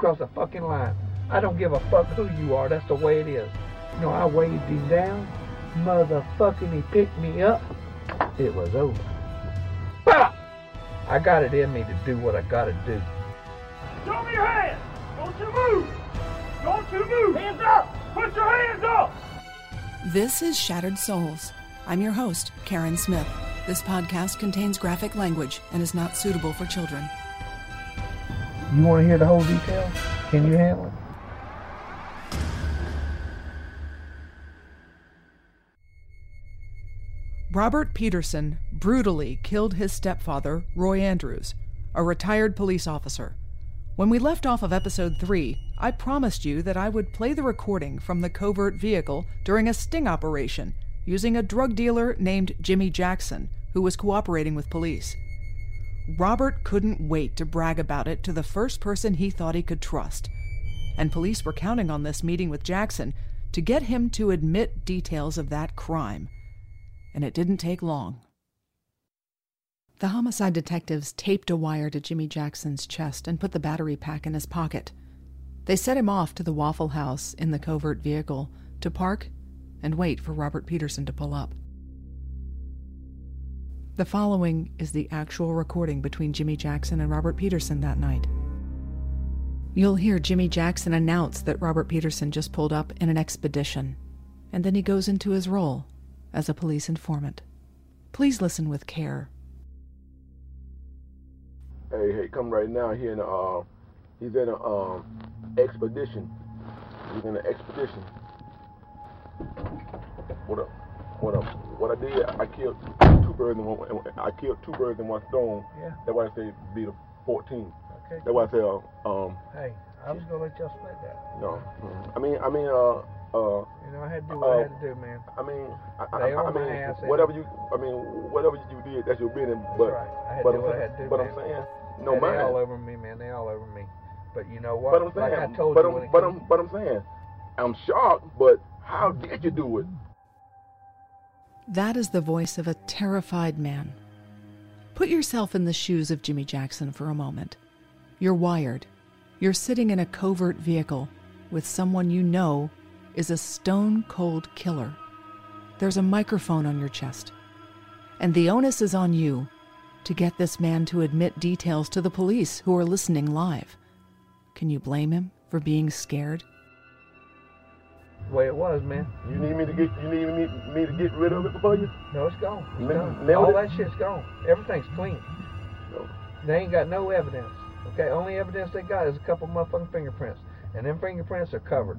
You crossed a fucking line. I don't give a fuck who you are. That's the way it is. You know, I waved him down. Motherfucking, he picked me up. It was over. Bah! I got it in me to do what I gotta do. Show me your hands! Don't you move! Don't you move! Hands up! Put your hands up! This is Shattered Souls. I'm your host, Karen Smith. This podcast contains graphic language and is not suitable for children. You want to hear the whole detail? Can you handle it? Robert Peterson brutally killed his stepfather, Roy Andrews, a retired police officer. When we left off of episode 3, I promised you that I would play the recording from the covert vehicle during a sting operation using a drug dealer named Jimmy Jackson, who was cooperating with police. Robert couldn't wait to brag about it to the first person he thought he could trust. And police were counting on this meeting with Jackson to get him to admit details of that crime. And it didn't take long. The homicide detectives taped a wire to Jimmy Jackson's chest and put the battery pack in his pocket. They set him off to the Waffle House in the covert vehicle to park and wait for Robert Peterson to pull up. The following is the actual recording between Jimmy Jackson and Robert Peterson that night. You'll hear Jimmy Jackson announce that Robert Peterson just pulled up in an expedition, and then he goes into his role as a police informant. Please listen with care. Hey, hey, come right now. He in a, uh, he's in a um expedition. He's in an expedition. What up? What up? What I did, I killed two birds in one. I killed two birds in one stone. Yeah. That's why I say be the 14. Okay. That's why I say, uh, um, Hey, I was gonna let y'all split that. no. mm. I mean, I mean, uh, uh, You know, I had to do what I Uh, had to do, man. I mean, I, I, I, I mean, ass, whatever you, I mean, whatever you did, that's your business. But, right. I had but to I'm do what I saying, had to do, but man. I'm saying, no And they all over me, man. They all over me. But you know what? But I'm saying, like I told but you I'm, but I'm, but I'm saying, I'm shocked. But how did you do it? That is the voice of a terrified man. Put yourself in the shoes of Jimmy Jackson for a moment. You're wired. You're sitting in a covert vehicle with someone you know is a stone cold killer. There's a microphone on your chest. And the onus is on you to get this man to admit details to the police who are listening live. Can you blame him for being scared? The way it was, man. You need me to get, you need me, me to get rid of it for you? No, it's gone. It's Ma- gone. All it? that shit's gone. Everything's clean. No. They ain't got no evidence. Okay, only evidence they got is a couple motherfucking fingerprints, and them fingerprints are covered.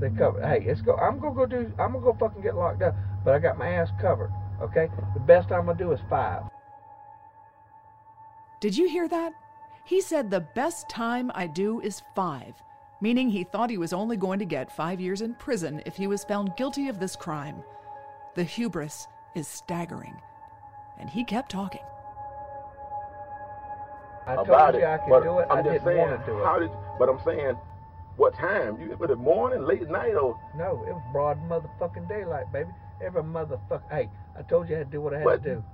They covered. Hey, it's go. I'm gonna go do. I'm gonna go fucking get locked up, but I got my ass covered. Okay, the best time I'm gonna do is five. Did you hear that? He said the best time I do is five, meaning he thought he was only going to get five years in prison if he was found guilty of this crime. The hubris is staggering. and he kept talking. I told about you it, I could do it. I'm I just didn't saying, want to do it. how did? But I'm saying, what time? You was it morning, late night, or No, it was broad motherfucking daylight, baby. Every motherfucker. Hey, I told you I had to do what I had What? to do.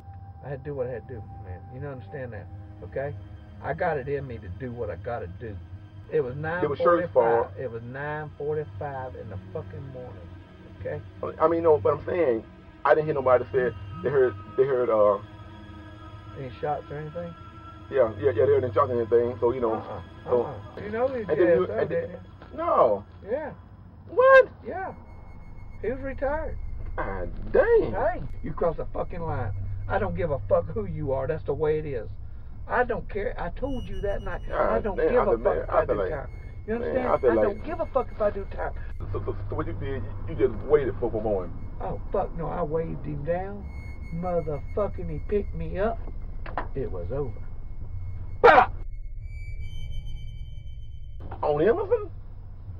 I had to do what I had to do, man. You don't understand that, okay? I got it in me to do what I got to do. It was nine It was Shirley's fault. It was nine forty-five in the fucking morning, okay? I mean, no. But I'm saying, I didn't hear nobody say they heard they heard uh Any shots or anything? yeah yeah yeah they heard them shouting anything. So you know, Uh-uh. so Uh-uh. You know these and then you guys, didn't then, no? Yeah, what? yeah. He was retired. Ah, dang. Hey, you cross a fucking line. I don't give a fuck who you are. That's the way it is. I don't care. I told you that night. Ah, I don't man, give I a fuck if I I, do like- time. You man, understand? I like- don't give a fuck if I do time. So, so, so what you did? You just waited for for morning. Oh fuck no! I waved him down. Motherfucking, he picked me up. It was over. Bah! On Emerson?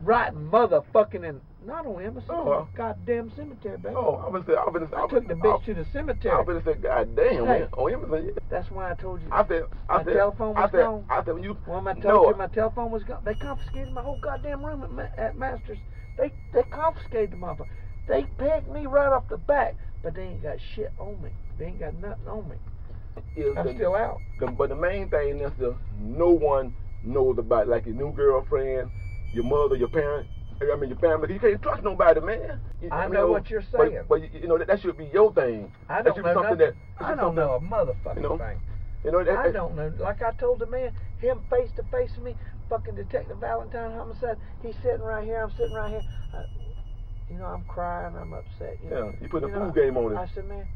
Right, motherfucking, and not on Emerson. Oh, on uh, goddamn cemetery, baby. Oh, I was say I was I took the bitch to the cemetery. I was say, God damn, Hey. On Emerson. That's why I told you. I said, I My said, telephone I was said, gone. I said, when you When I told no, you uh, my telephone was gone, they confiscated my whole goddamn room at, Ma- at Masters. They they confiscated the motherfucker. They pegged me right off the back, but they ain't got shit on me. They ain't got nothing on me. is I'm the- still out. the- but the main thing is the no one knows about like your new girlfriend, your mother, your parent. I mean your family. You can't trust nobody, man. You- I you know what you're saying. But, you, you know that, that should be your thing. I don't know something nothing. that. I don't know a motherfucking you know, thing. You know that. I don't know. Like I told the man, him face to face with me, fucking Detective Valentine homicide. He's sitting right here. I'm sitting right here. I, you know, I'm crying. I'm upset. You know, Yeah, you put a fool game on it. I said, man,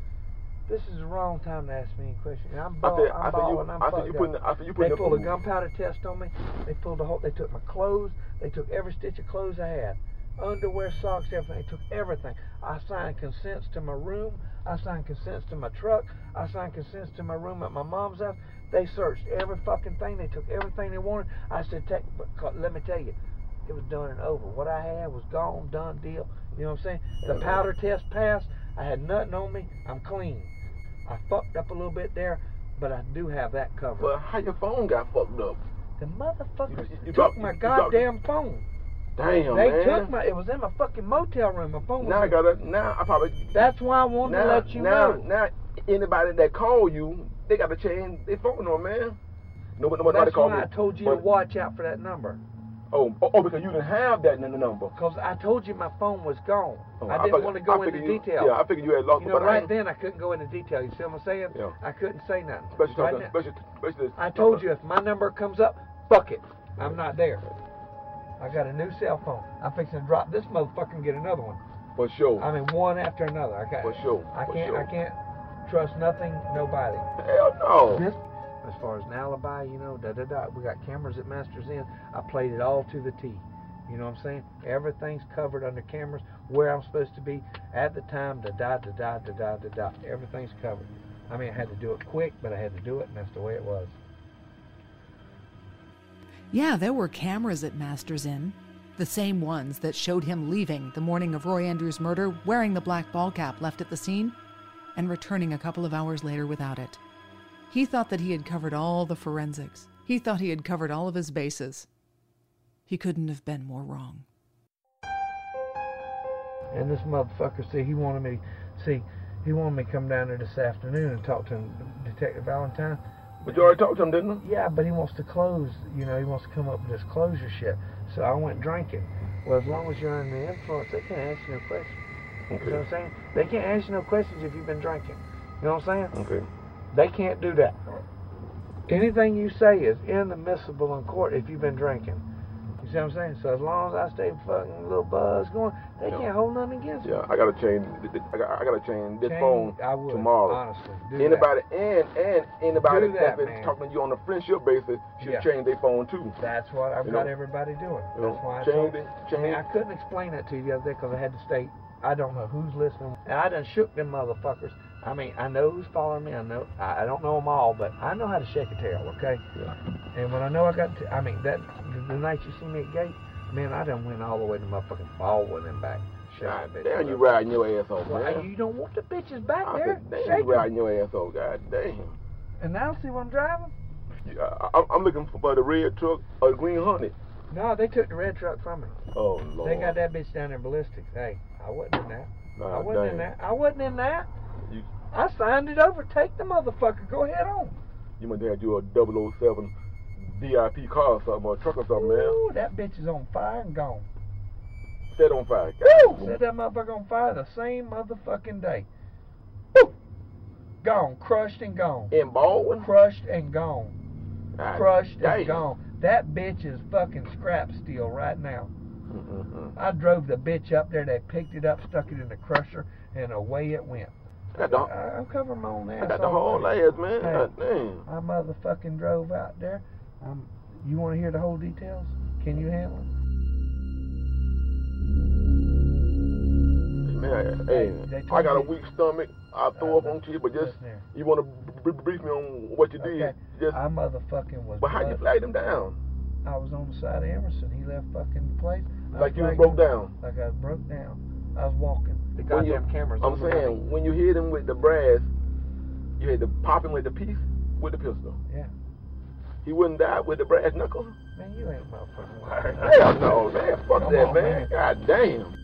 this is the wrong time to ask me any questions. And I'm I said, I'm I said, you, balling. I'm I said, you putting, the- I said, you They putting the pulled a gunpowder test on me. They pulled the whole. They took my clothes. They took every stitch of clothes I had, underwear, socks, everything. They took everything. I signed consents to my room. I signed consents to my truck. I signed consents to my room at my mom's house. They searched every fucking thing. They took everything they wanted. I said, take, but let me tell you, it was done and over. What I had was gone, done deal. You know what I'm saying? The powder test passed. I had nothing on me. I'm clean. I fucked up a little bit there, but I do have that covered. But how your phone got fucked up? The motherfuckers You- you took dropped- my you goddamn phone. Damn, they man. took my. It was in my fucking motel room. My phone was. Now I gotta. Now I probably. That's why I wanted now, to let you now, know. Now now anybody that call you, they gotta change their phone on, man. Nobody, nobody That's call why me. I told you to watch out for that number. Oh, oh, oh, because you didn't have that in the number. Because I told you my phone was gone. Oh, I didn't want to go into you- detail. Yeah, I figured you had lost You know, but I right ain't- then I couldn't go into detail. You see what I'm saying? Yeah. I couldn't say nothing. Especially, Right now- especially, especially. I told you if my number comes up, fuck it. I'm not there. I got a new cell phone. I'm fixing to drop this motherfucker and get another one. For sure. I mean, one after another. I can't. For sure, I for can't. sure. I can't trust nothing, nobody. Hell no. This, as far as an alibi, you know, da da da. We got cameras at Masters Inn. I played it all to the T. You know what I'm saying? Everything's covered under cameras where I'm supposed to be at the time. Da da da da da da da. Everything's covered. I mean, I had to do it quick, but I had to do it, and that's the way it was. Yeah, there were cameras at Masters Inn. The same ones that showed him leaving the morning of Roy Andrews' murder wearing the black ball cap left at the scene and returning a couple of hours later without it. He thought that he had covered all the forensics. He thought he had covered all of his bases. He couldn't have been more wrong. And this motherfucker, see, he wanted me, see, he wanted me to come down there this afternoon and talk to Detective Valentine. But you already talked to him, didn't you? Yeah, but he wants to close. You know, he wants to come up with this closure shit. So I went drinking. Well, as long as you're under the influence, they can't ask you no questions. You know what I'm saying? They can't ask you no questions if you've been drinking. You know what I'm saying? Okay. They can't do that. Anything you say is inadmissible in court if you've been drinking. You see what I'm saying? So as long as I stay fucking a little buzz going, they Yeah. can't hold nothing against me. Yeah, I gotta change. I got, I gotta change this Change- phone I would, tomorrow. honestly. Do anybody and and anybody that, that's talking to you on a friendship basis should Yeah. change their phone too. That's what I've You got know, everybody doing. you know, That's why I change told, it, I mean, I couldn't explain that to you the other day because I had to state I don't know who's listening. And I done shook them motherfuckers. I mean, I know who's following me. I know I, I don't know them all, but I know how to shake a tail. Okay. Yeah. And when I know I got, to, I mean that the, the night you see me at gate, man, I done went all the way to motherfucking Baldwin and back. God damn, you up. riding your ass off, Well, man. you don't want the bitches back I there. damn, Shake you riding your ass off, god damn. And now see what I'm driving? You- I, I'm, looking for, the red truck or the green honey. No, they took the red truck from me. Oh, Lord. They got that bitch down in ballistics. Hey, I wasn't in that. Nah, I wasn't in damn. that. I wasn't in that. You- I signed it over. Take the motherfucker. Go ahead on. You must have you a 007 VIP car or something, or a truck or something, man. Ooh, that bitch is on fire and gone. Set on fire. Ooh, Set that motherfucker on fire the same motherfucking day. Woo! Gone, crushed and gone. In Baldwin? Crushed and gone. God Crushed and gone. That bitch is fucking scrap steel right now. Mm-mm-mm. I drove the bitch up there. They picked it up, stuck it in the crusher, and away it went. I got the, I, I'm covering my own ass. I got the whole day. ass, man. Hey. God damn. I motherfucking drove out there. Um, you want to hear the whole details? Can you handle it? Man, Hey, hey, I got a weak stomach. I'll throw Uh, up on you, but just you want to brief me on what you did. Okay. Just, I motherfucking was. but how you flagged him down? I was on the side of Emerson. He left fucking the place. I Like you broke him down. Like I was broke down. I was walking. The When you- cameras. I'm saying when you hit him with the brass, you had to pop him with the piece with the pistol. Yeah. He wouldn't die with the brass knuckles. Man, you ain't motherfucking. Hell no, man. Fuck Come that, on, man. man. God damn.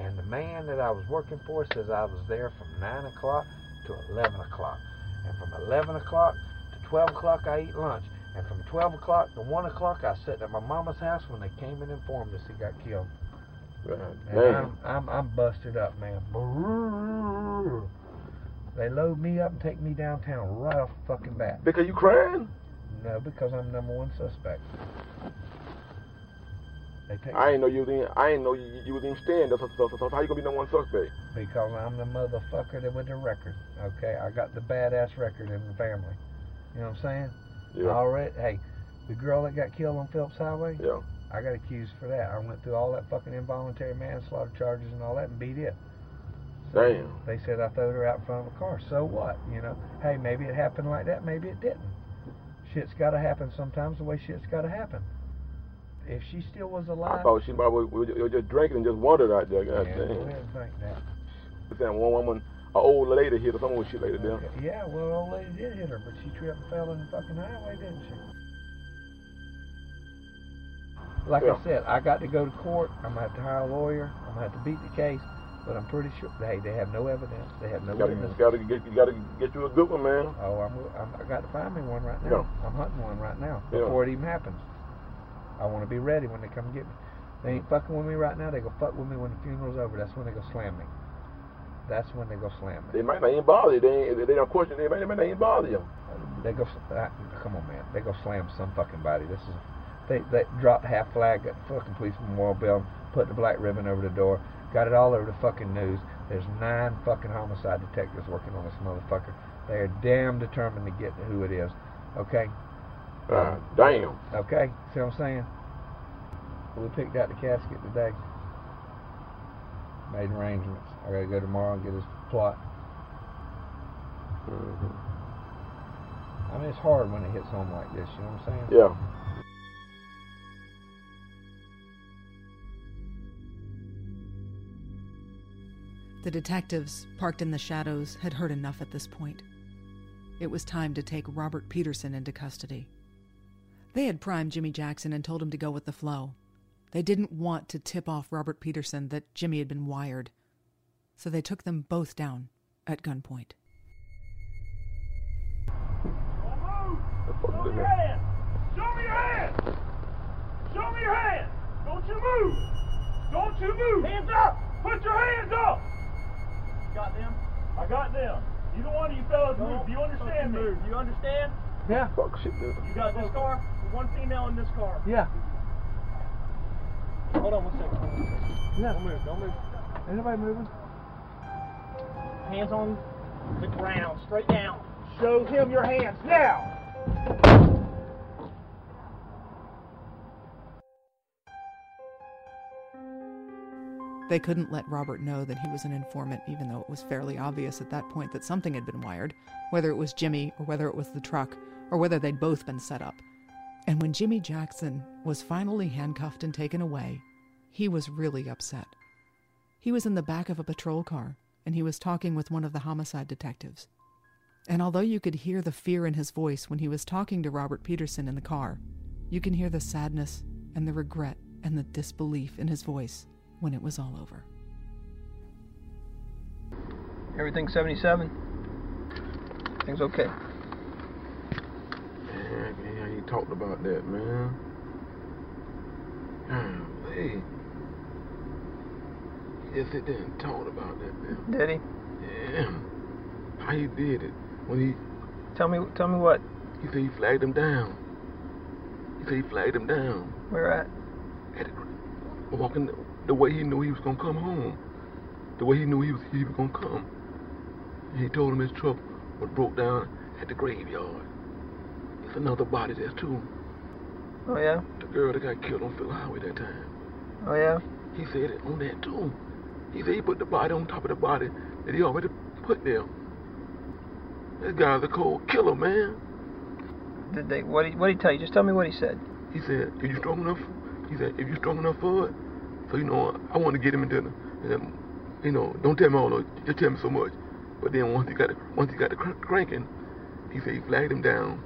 And the man that I was working for says I was there from 9 o'clock to 11 o'clock. And from 11 o'clock to 12 o'clock, I eat lunch. And from 12 o'clock to 1 o'clock, I sat at my mama's house when they came and informed us he got killed. God And. I'm, I'm, I'm busted up, man. They load me up and take me downtown right off the fucking bat. Because you crying? No, because I'm number one suspect. They take I ain't know you was in, I ain't know you, you was in stand. So, so, so how you gonna be number one suspect? because I'm the motherfucker that with the record. Okay, I got the badass record in the family. You know what I'm saying? Yeah. Already, hey, the girl that got killed on Phillips Highway, Yeah. I got accused for that. I went through all that fucking involuntary manslaughter charges and all that and beat it. Damn. They said I threw her out in front of a car. So what? You know, hey, maybe it happened like that. Maybe it didn't. Shit's got to happen sometimes the way shit's got to happen. If she still was alive. I thought she probably was, just drinking and just wandered out there. God yeah, go damn. ahead and think that. Saying one woman, an old lady hit her. some old shit like that. Okay, Yeah, well, old lady did hit her, but she tripped and fell in the fucking highway, didn't she? Like Yeah. I said, I got to go to court. I'm gonna have to hire a lawyer. I'm gonna have to beat the case, but I'm pretty sure. Hey, they have no evidence. They have no You gotta, you gotta get, you gotta get you a good one, man. Oh, I'm, I'm. I got to find me one right now. Yeah. I'm hunting one right now Yeah. before it even happens. I want to be ready when they come get me. They ain't fucking with me right now. They go fuck with me when the funeral's over. That's when they go slam me. That's when they go slam. They might not even bother you. They ain't, they don't question. They might, they might not even bother you. They go. Uh, come on, man. They go slam some fucking body. This is. They they dropped half flag at the fucking police memorial building. Put the black ribbon over the door. Got it all over the fucking news. There's nine fucking homicide detectives working on this motherfucker. They are damn determined to get to who it is. Okay. God damn. Okay. See what I'm saying? We picked out the casket today. Made arrangements. I gotta go tomorrow and get his plot. Mhm. I mean, it's hard when it hits home like this. You know what I'm saying? Yeah. The detectives, parked in the shadows, had heard enough at this point. It was time to take Robert Peterson into custody. They had primed Jimmy Jackson and told him to go with the flow. They didn't want to tip off Robert Peterson that Jimmy had been wired. So they took them both down at gunpoint. Don't move. Show me your that? hand. Show me your hand. Show me your hand. Don't you move. Don't you move. Hands up. Put your hands up. Got them? I got them. Either one of you fellas move. Do you understand me? Do you understand? Yeah. Fuck shit. This. You got this car? One female in this car. Yeah. Hold on one second. Yeah. Don't move. Don't move. Ain't nobody moving. Hands on the ground. Straight down. Show him your hands now. They couldn't let Robert know that he was an informant, even though it was fairly obvious at that point that something had been wired, whether it was Jimmy or whether it was the truck or whether they'd both been set up. And when Jimmy Jackson was finally handcuffed and taken away, he was really upset. He was in the back of a patrol car and he was talking with one of the homicide detectives. And although you could hear the fear in his voice when he was talking to Robert Peterson in the car, you can hear the sadness and the regret and the disbelief in his voice when it was all over. Everything 77? Things okay. Man, man, he talked about that, man. Hey. He just sit there and talked about that, man. Did he? Yeah. How he did it. When he Tell me tell me what? he said he flagged him down. He said he flagged him down. Where at? At the, walking the, the way he knew he was gonna come home. The way he knew he was he was gonna come. And he told him his truck was broke down at the graveyard. Another body there too. Oh yeah? The girl that got killed on Phil Highway that time. Oh yeah? He said it on that too. He said he put the body on top of the body that he already put there. This guy's a cold killer, man. Did they what did what did he tell you? Just tell me what he said. He said, "If you strong enough," he said, "If you strong enough for it." So you know, I want to get him into the, and, you know, don't tell me all, the- just tell me so much. But then once he got it, once he got the cr- cranking, he said he flagged him down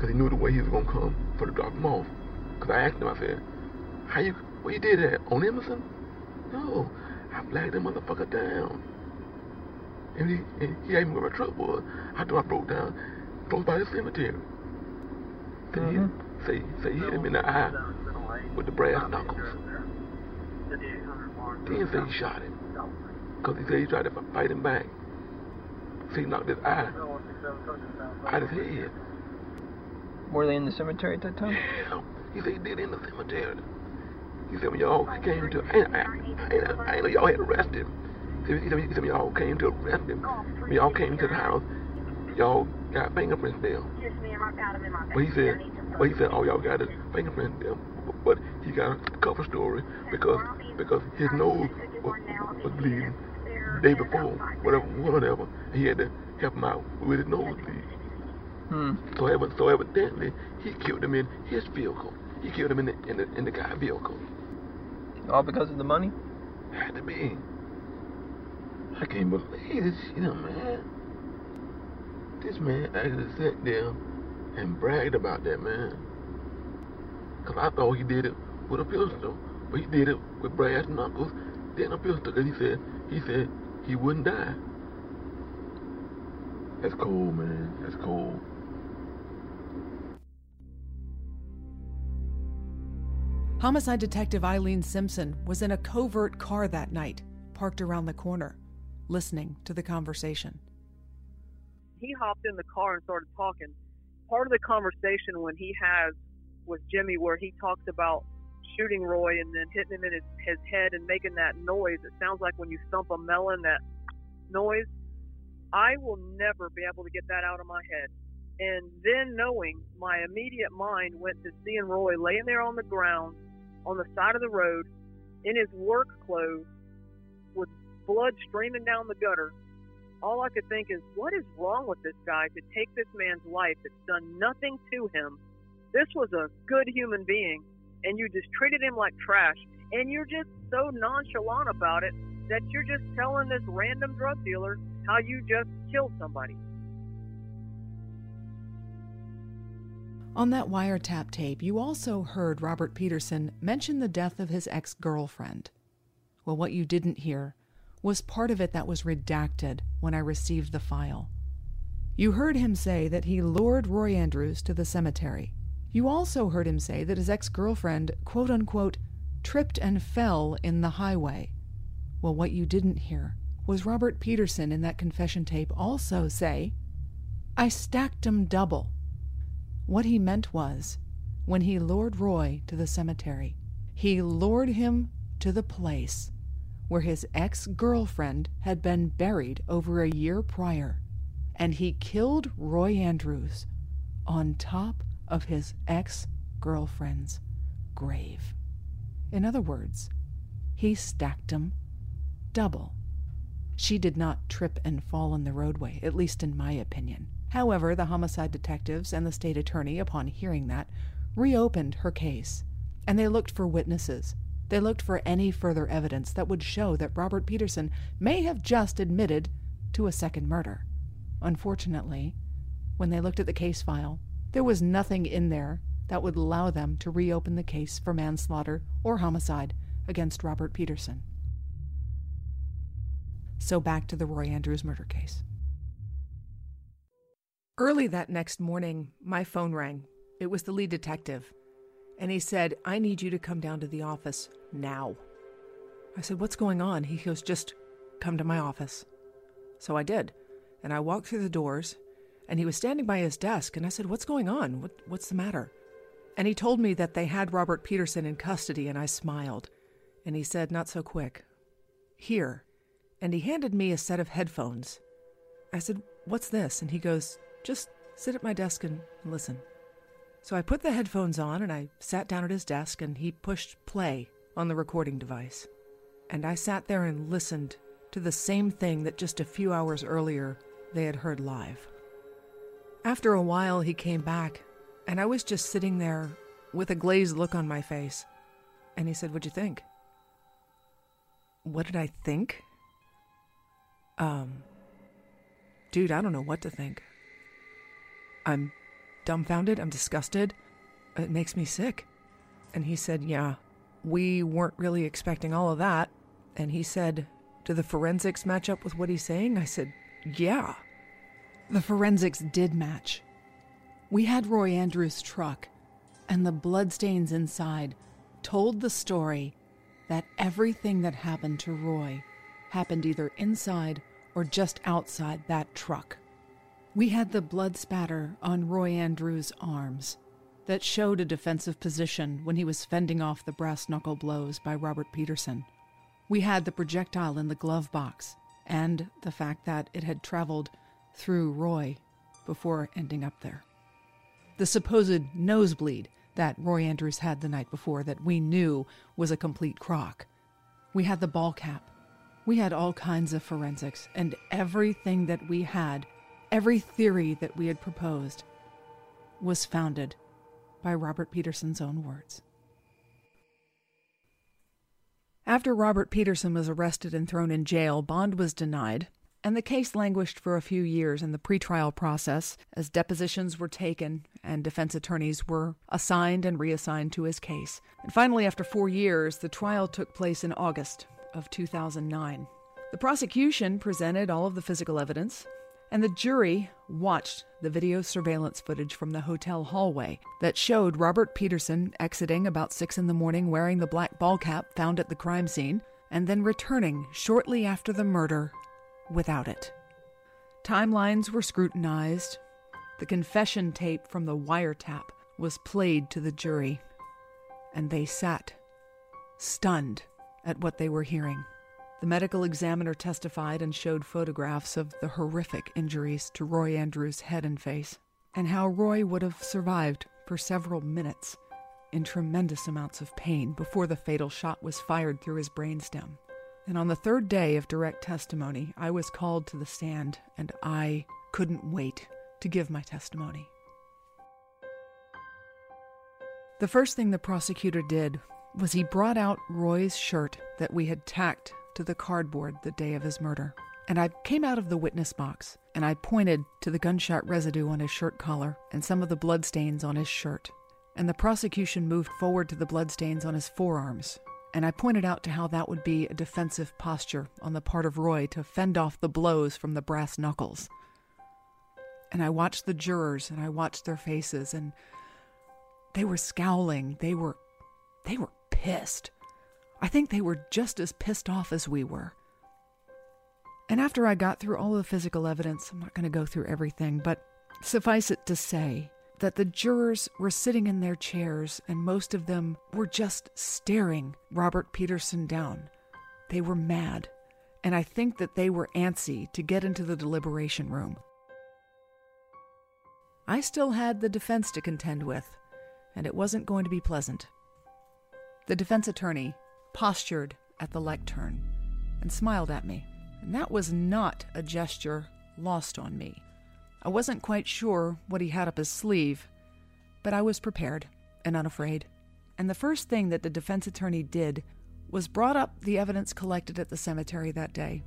because he knew the way he was gonna come for to drop him off. Because I asked him, I said, "How you? Where you did that on Emerson?" No, I flagged that motherfucker down. And he, and he asked me where my truck was. I thought I broke down close by the cemetery. Say, he, mm-hmm. say, say he hit him in the eye with the brass knuckles. Then say he shot him. Because he said he tried to fight him back. See, he knocked his eye out of his head. Were they in the cemetery at that time? Yeah. He said he did in the cemetery. He said when y'all came to, I, I, I, I, know y'all had arrested him. He said, he said, he said when y'all came to arrest him. When y'all came to the house, y'all got fingerprints there. But he said, but he said, oh y'all got his fingerprints there. But he got a cover story because because his nose was, was bleeding the day before, whatever, whatever. He had to help him out with his nose bleed. Hmm. So, ev- so evidently, he killed him in his vehicle. He killed him in the in the, in the guy's vehicle. All because of the money? Had to be. I can't believe this, you know, man. This man actually sat there and bragged about that, man. Cause I thought he did it with a pistol, but he did it with brass knuckles, then a pistol. Cause he said he said he wouldn't die. That's cold, man. That's cold. Homicide Detective Eileen Simpson was in a covert car that night, parked around the corner, listening to the conversation. he hopped in the car and started talking. Part of the conversation when he has with Jimmy, where he talks about shooting Roy and then hitting him in his, his head and making that noise. It sounds like when you stump a melon, that noise. I will never be able to get that out of my head. And then knowing my immediate mind went to seeing Roy laying there on the ground on the side of the road in his work clothes with blood streaming down the gutter all I could think is, what is wrong with this guy to take this man's life that's done nothing to him? This was a good human being, and you just treated him like trash. And you're just so nonchalant about it that you're just telling this random drug dealer how you just killed somebody. On that wiretap tape, you also heard Robert Peterson mention the death of his ex girlfriend. Well, what you didn't hear was part of it that was redacted when I received the file. You heard him say that he lured Roy Andrews to the cemetery. You also heard him say that his ex girlfriend, quote unquote, tripped and fell in the highway. Well, what you didn't hear was Robert Peterson in that confession tape also say, I stacked 'em double. What he meant was, when he lured Roy to the cemetery, he lured him to the place where his ex girlfriend had been buried over a year prior, and he killed Roy Andrews on top of his ex girlfriend's grave. In other words, he stacked him double. She did not trip and fall in the roadway, at least in my opinion. However, the homicide detectives and the state attorney, upon hearing that, reopened her case, and they looked for witnesses. They looked for any further evidence that would show that Robert Peterson may have just admitted to a second murder. Unfortunately, when they looked at the case file, there was nothing in there that would allow them to reopen the case for manslaughter or homicide against Robert Peterson. So back to the Roy Andrews murder case. Early that next morning, my phone rang. It was the lead detective. And he said, I need you to come down to the office now. I said, What's going on? He goes, Just come to my office. So I did. And I walked through the doors, and he was standing by his desk. And I said, What's going on? What, what's the matter? And he told me that they had Robert Peterson in custody, and I smiled. And he said, Not so quick. Here. And he handed me a set of headphones. I said, What's this? And he goes, Just sit at my desk and listen. So I put the headphones on and I sat down at his desk and he pushed play on the recording device. And I sat there and listened to the same thing that just a few hours earlier they had heard live. After a while, he came back and I was just sitting there with a glazed look on my face. And he said, What'd you think? What did I think? Um, dude, I don't know what to think. I'm dumbfounded. I'm disgusted. It makes me sick. And he said, Yeah, we weren't really expecting all of that. And he said, Do the forensics match up with what he's saying? I said, Yeah. The forensics did match. We had Roy Andrews' truck, and the bloodstains inside told the story that everything that happened to Roy happened either inside or just outside that truck. We had the blood spatter on Roy Andrews' arms that showed a defensive position when he was fending off the brass knuckle blows by Robert Peterson. We had the projectile in the glove box and the fact that it had traveled through Roy before ending up there. The supposed nosebleed that Roy Andrews had the night before that we knew was a complete crock. We had the ball cap. We had all kinds of forensics, and everything that we had Every theory that we had proposed was founded by Robert Peterson's own words. After Robert Peterson was arrested and thrown in jail, bond was denied, and the case languished for a few years in the pretrial process as depositions were taken and defense attorneys were assigned and reassigned to his case. And finally, after four years, the trial took place in August of 2009. The prosecution presented all of the physical evidence, and the jury watched the video surveillance footage from the hotel hallway that showed Robert Peterson exiting about 6 in the morning wearing the black ball cap found at the crime scene and then returning shortly after the murder without it. Timelines were scrutinized. The confession tape from the wiretap was played to the jury, and they sat stunned at what they were hearing. The medical examiner testified and showed photographs of the horrific injuries to Roy Andrews' head and face, and how Roy would have survived for several minutes in tremendous amounts of pain before the fatal shot was fired through his brainstem. And on the third day of direct testimony, I was called to the stand, and I couldn't wait to give my testimony. The first thing the prosecutor did was he brought out Roy's shirt that we had tacked to the cardboard the day of his murder. And I came out of the witness box and I pointed to the gunshot residue on his shirt collar and some of the bloodstains on his shirt. And the prosecution moved forward to the bloodstains on his forearms. And I pointed out to how that would be a defensive posture on the part of Roy to fend off the blows from the brass knuckles. And I watched the jurors and I watched their faces and they were scowling. They were they were pissed. I think they were just as pissed off as we were. And after I got through all the physical evidence, I'm not going to go through everything, but suffice it to say that the jurors were sitting in their chairs and most of them were just staring Robert Peterson down. They were mad, and I think that they were antsy to get into the deliberation room. I still had the defense to contend with, and it wasn't going to be pleasant. The defense attorney, postured at the lectern and smiled at me. And that was not a gesture lost on me. I wasn't quite sure what he had up his sleeve, but I was prepared and unafraid. And the first thing that the defense attorney did was brought up the evidence collected at the cemetery that day.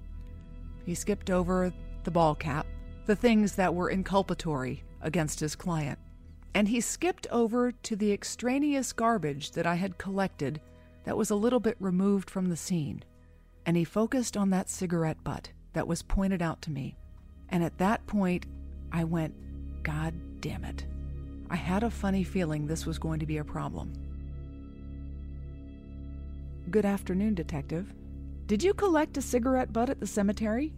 He skipped over the ball cap, the things that were inculpatory against his client, and he skipped over to the extraneous garbage that I had collected that was a little bit removed from the scene. And he focused on that cigarette butt that was pointed out to me. And at that point, I went, God damn it. I had a funny feeling this was going to be a problem. Good afternoon, Detective. Did you collect a cigarette butt at the cemetery?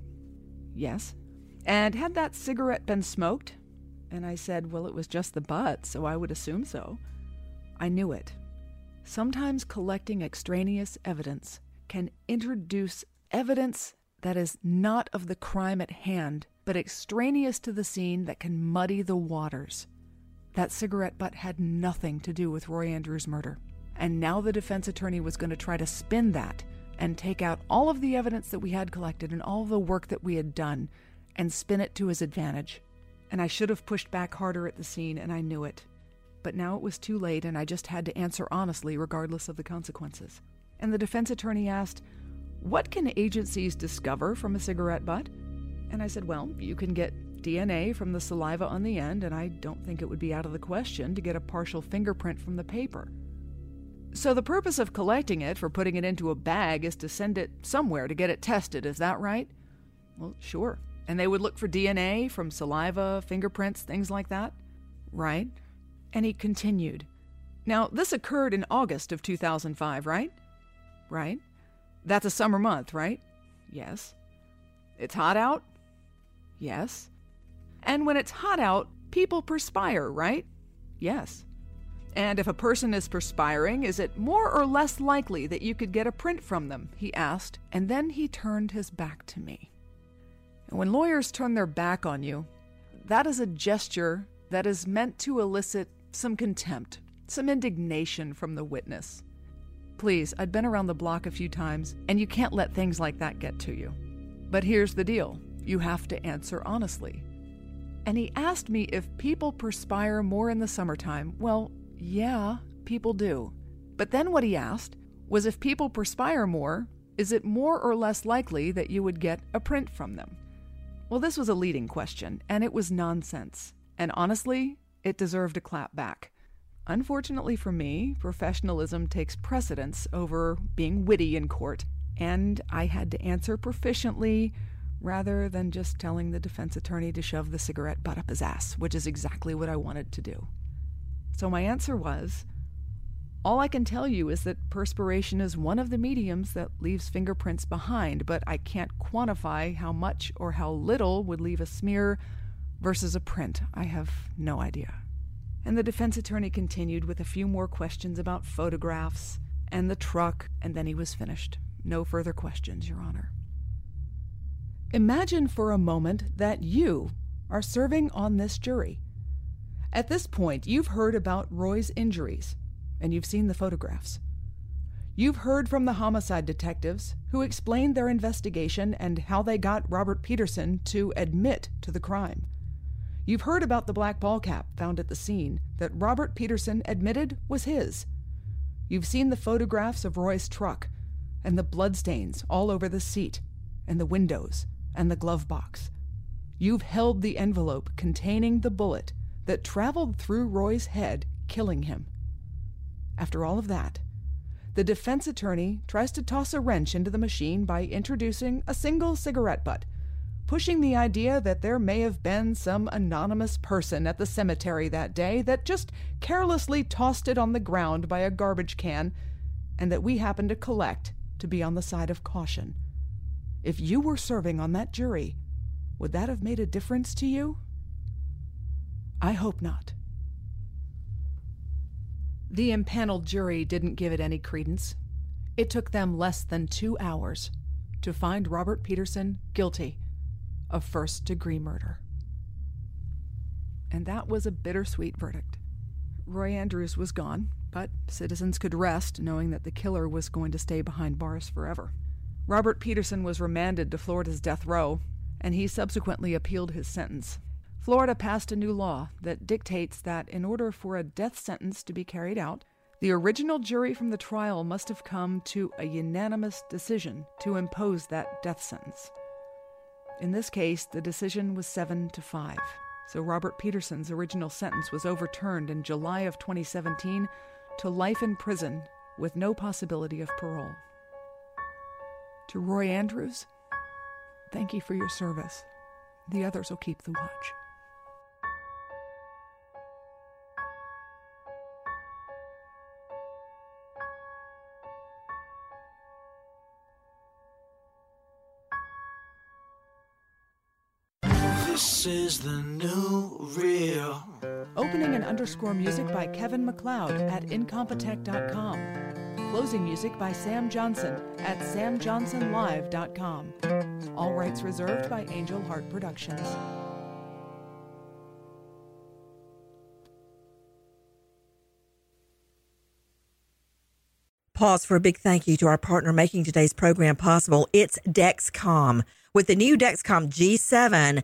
Yes. And had that cigarette been smoked? And I said, Well, it was just the butt, so I would assume so. I knew it. Sometimes collecting extraneous evidence can introduce evidence that is not of the crime at hand, but extraneous to the scene that can muddy the waters. That cigarette butt had nothing to do with Roy Andrews' murder. And now the defense attorney was going to try to spin that and take out all of the evidence that we had collected and all the work that we had done and spin it to his advantage. And I should have pushed back harder at the scene, and I knew it. But now it was too late, and I just had to answer honestly, regardless of the consequences. And the defense attorney asked, What can agencies discover from a cigarette butt? And I said, Well, you can get DNA from the saliva on the end, and I don't think it would be out of the question to get a partial fingerprint from the paper. So, the purpose of collecting it for putting it into a bag is to send it somewhere to get it tested, is that right? Well, sure. And they would look for DNA from saliva, fingerprints, things like that? Right. And he continued. Now, this occurred in August of 2005, right? Right. That's a summer month, right? Yes. It's hot out? Yes. And when it's hot out, people perspire, right? Yes. And if a person is perspiring, is it more or less likely that you could get a print from them? He asked, and then he turned his back to me. And when lawyers turn their back on you, that is a gesture that is meant to elicit some contempt, some indignation from the witness. Please, I'd been around the block a few times, and you can't let things like that get to you. But here's the deal you have to answer honestly. And he asked me if people perspire more in the summertime. Well, yeah, people do. But then what he asked was if people perspire more, is it more or less likely that you would get a print from them? Well, this was a leading question, and it was nonsense. And honestly, it deserved a clap back. Unfortunately for me, professionalism takes precedence over being witty in court, and I had to answer proficiently rather than just telling the defense attorney to shove the cigarette butt up his ass, which is exactly what I wanted to do. So my answer was all I can tell you is that perspiration is one of the mediums that leaves fingerprints behind, but I can't quantify how much or how little would leave a smear versus a print. I have no idea. And the defense attorney continued with a few more questions about photographs and the truck, and then he was finished. No further questions, Your Honor. Imagine for a moment that you are serving on this jury. At this point, you've heard about Roy's injuries and you've seen the photographs. You've heard from the homicide detectives who explained their investigation and how they got Robert Peterson to admit to the crime. You've heard about the black ball cap found at the scene that Robert Peterson admitted was his. You've seen the photographs of Roy's truck and the bloodstains all over the seat and the windows and the glove box. You've held the envelope containing the bullet that traveled through Roy's head, killing him. After all of that, the defense attorney tries to toss a wrench into the machine by introducing a single cigarette butt, pushing the idea that there may have been some anonymous person at the cemetery that day that just carelessly tossed it on the ground by a garbage can, and that we happened to collect to be on the side of caution. If you were serving on that jury, would that have made a difference to you? I hope not. The impaneled jury didn't give it any credence. It took them less than two hours to find Robert Peterson guilty of first degree murder. And that was a bittersweet verdict. Roy Andrews was gone, but citizens could rest knowing that the killer was going to stay behind bars forever. Robert Peterson was remanded to Florida's death row, and he subsequently appealed his sentence. Florida passed a new law that dictates that in order for a death sentence to be carried out, the original jury from the trial must have come to a unanimous decision to impose that death sentence. In this case, the decision was 7 to 5. So Robert Peterson's original sentence was overturned in July of 2017 to life in prison with no possibility of parole. To Roy Andrews, thank you for your service. The others will keep the watch. This is the new real. Opening and underscore music by Kevin MacLeod at Incompetech.com. Closing music by Sam Johnson at SamJohnsonLive.com. All rights reserved by Angel Heart Productions. Pause for a big thank you to our partner making today's program possible. It's Dexcom. With the new Dexcom G7,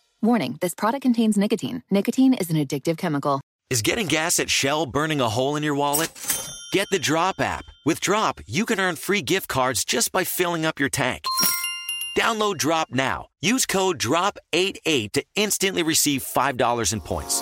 Warning this product contains nicotine. Nicotine is an addictive chemical. Is getting gas at Shell burning a hole in your wallet? Get the Drop app. With Drop, you can earn free gift cards just by filling up your tank. Download Drop now. Use code DROP88 to instantly receive $5 in points.